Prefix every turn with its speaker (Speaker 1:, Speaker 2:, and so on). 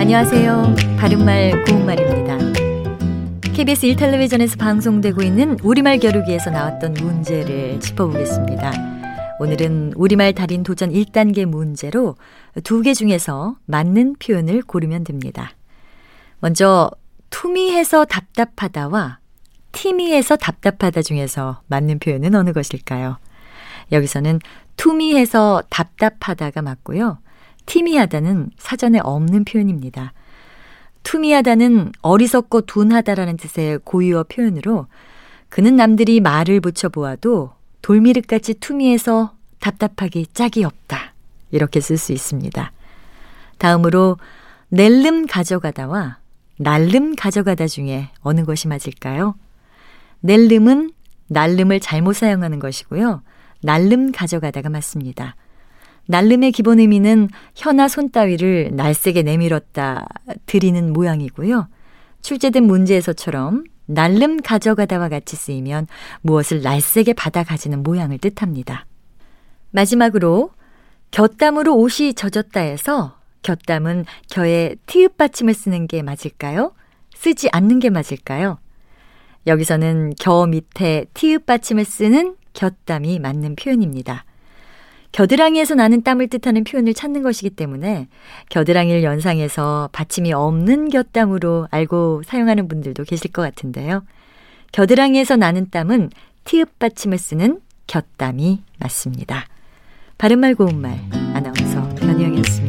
Speaker 1: 안녕하세요. 바른말 고운말입니다. KBS 1텔레비전에서 방송되고 있는 우리말 겨루기에서 나왔던 문제를 짚어보겠습니다. 오늘은 우리말 달인 도전 1단계 문제로 두 개 중에서 맞는 표현을 고르면 됩니다. 먼저 투미해서 답답하다와 티미해서 답답하다 중에서 맞는 표현은 어느 것일까요? 여기서는 투미해서 답답하다가 맞고요. 티미하다는 사전에 없는 표현입니다. 투미하다는 어리석고 둔하다라는 뜻의 고유어 표현으로 그는 남들이 말을 붙여보아도 돌미륵같이 투미해서 답답하기 짝이 없다. 이렇게 쓸 수 있습니다. 다음으로 낼름 가져가다와 날름 가져가다 중에 어느 것이 맞을까요? 낼름은 날름을 잘못 사용하는 것이고요. 날름 가져가다가 맞습니다. 날름의 기본 의미는 혀나 손 따위를 날쌔게 내밀었다 드리는 모양이고요. 출제된 문제에서처럼 날름 가져가다와 같이 쓰이면 무엇을 날쌔게 받아 가지는 모양을 뜻합니다. 마지막으로 곁담으로 옷이 젖었다 해서 곁담은 겨에 티읕 받침을 쓰는 게 맞을까요? 쓰지 않는 게 맞을까요? 여기서는 겨 밑에 티읕 받침을 쓰는 곁담이 맞는 표현입니다. 겨드랑이에서 나는 땀을 뜻하는 표현을 찾는 것이기 때문에 겨드랑이를 연상해서 받침이 없는 곁땀으로 알고 사용하는 분들도 계실 것 같은데요. 겨드랑이에서 나는 땀은 티읕 받침을 쓰는 곁땀이 맞습니다. 바른말 고운말 아나운서 변희영이었습니다.